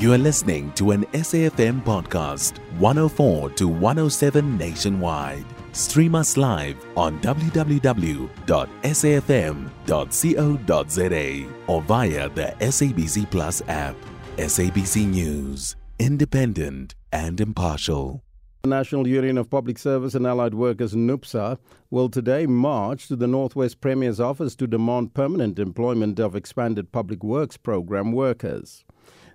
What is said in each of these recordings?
You are listening to an SAFM podcast, 104 to 107 nationwide. Stream us live on www.safm.co.za or via the SABC Plus app. SABC News, independent and impartial. The National Union of Public Service and Allied Workers, NUPSAW, will today march to the Northwest Premier's office to demand permanent employment of expanded public works program workers.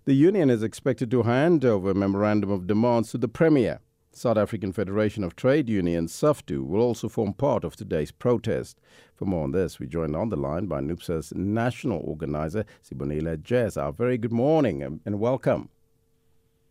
The union is expected to hand over a memorandum of demands to the Premier. South African Federation of Trade Unions, SAFTU, will also form part of today's protest. For more on this, we joined on the line by NUPSAW's national organizer, Sbonile Jeza. Very good morning and welcome.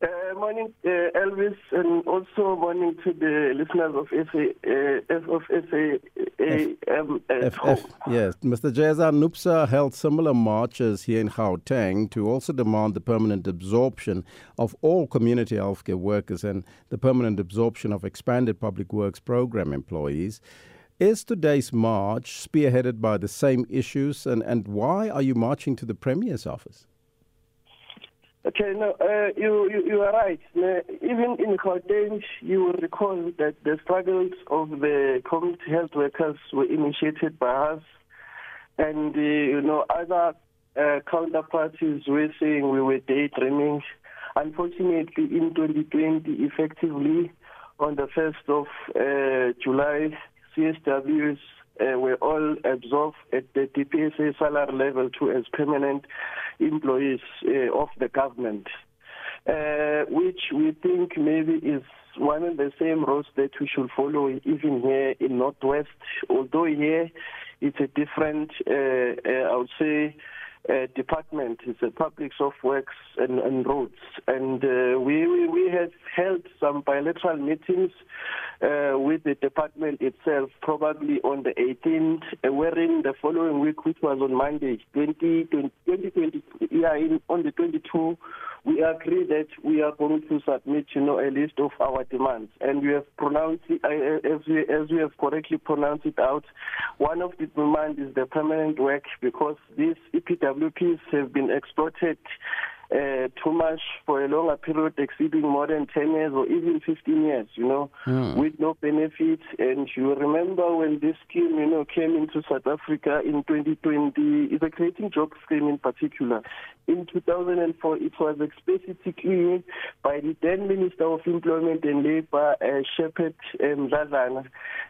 Uh, morning, uh, Elvis, and also morning to the listeners of uh, of SA FF, Yes, Mr. Jeza NUPSAW held similar marches here in Gauteng to also demand the permanent absorption of all community healthcare workers and the permanent absorption of expanded public works program employees. Is today's march spearheaded by the same issues, and, and why are you marching to the Premier's office? Okay, no, uh, you, you, you are right. even in Gauteng, you will recall that the struggles of the community health workers were initiated by us, and uh, you know other uh, counterparties were saying we were daydreaming. Unfortunately, in 2020, effectively on the first of uh, July, CSWs uh, were all absorbed at the DPSA salary level to as permanent employees uh, of the government, uh, which we think maybe is one of the same roads that we should follow even here in Northwest. Although here it's a different, uh I would say, uh, department. It's a public works and, and roads. And uh, we, we, we have held some bilateral meetings uh, with the department itself, probably on the 18th, uh, wherein the following week, which was on Monday, 2020, 2020 yeah, in, on the 22 we agree that we are going to submit, you know, a list of our demands, and we have pronounced it, uh, as we as we have correctly pronounced it out. One of the demands is the permanent work because these EPWPs have been exploited uh, too much for a longer period, exceeding more than 10 years or even 15 years, you know, mm. with no benefits. And you remember when this scheme, you know, came into South Africa in 2020, it's a creating job scheme in particular. In 2004, it was explicitly by the then Minister of Employment and Labour, uh, Shepherd um,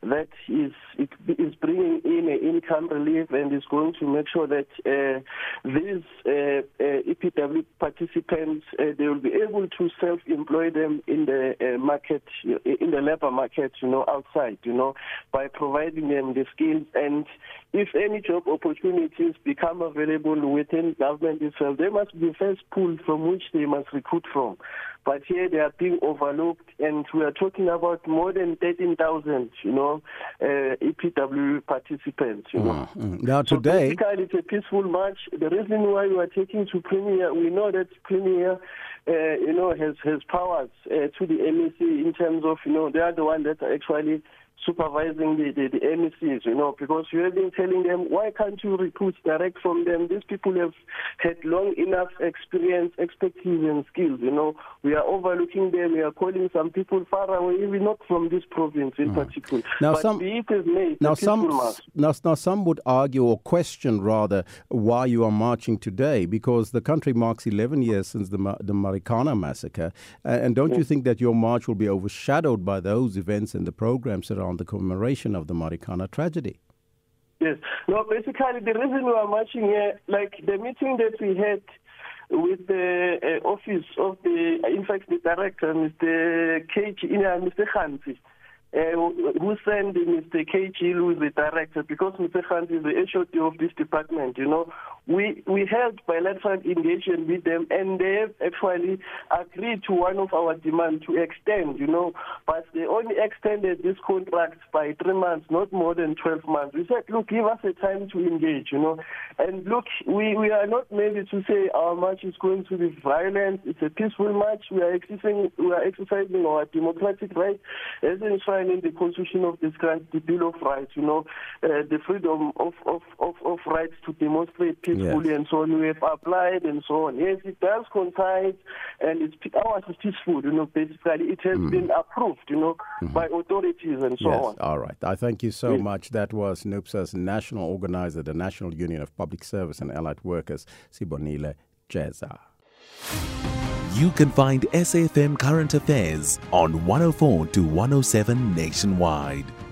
that is, is bringing in an income relief and is going to make sure that uh, these uh, uh, EPW participants uh, they will be able to self-employ them in the uh, market, in the labor market, you know, outside, you know, by providing them the skills and if any job opportunities become available within government itself, they must be first pool from which they must recruit from. But here they are being overlooked, and we are talking about more than 13,000, you know, uh, EPW participants, you know. Mm-hmm. Now today... So basically it's a peaceful march. The reason why we are taking to Premier, we know that Premier, uh, you know, has, has powers uh, to the MEC in terms of, you know, they are the one that actually supervising the, the, the MECs, you know, because you have been telling them, why can't you recruit direct from them? These people have had long enough experience, expertise, and skills, you know. We are overlooking them. We are calling some people far away, even not from this province in mm. particular. Now, but some, made, now, some, now, now, some would argue or question, rather, why you are marching today, because the country marks 11 years since the, the Marikana massacre. Uh, and don't yes. you think that your march will be overshadowed by those events and the programs around the commemoration of the Marikana tragedy. Yes. No, basically, the reason we are marching here, like the meeting that we had with the uh, office of the, in fact, the director, Mr. KG, Mr. Hansi, uh, who sent Mr. KG, who is the director, because Mr. Hansi is the HOD of this department, you know, we we held bilateral engagement with them, and they have actually agreed to one of our demands to extend, you know, but they only extended this contract by three months, not more than 12 months. We said, look, give us a time to engage, you know, and look, we, we are not maybe to say our march is going to be violent. It's a peaceful march. We are exercising, we are exercising our democratic rights as enshrined in the Constitution of this country, the Bill of Rights, you know, uh, the freedom of, of, of, of rights to demonstrate peacefully Yes. and so on. We have applied and so on. Yes, it does coincide, and it's pe- ours is peaceful. You know, basically it has been approved. You know, by authorities and so Mm. yes, on. all right. I thank you so Yes. much. That was NUPSAW's national organizer, the National Union of Public Service and Allied Workers, Sbonile Jeza. You can find SAFM Current Affairs on 104 to 107 nationwide.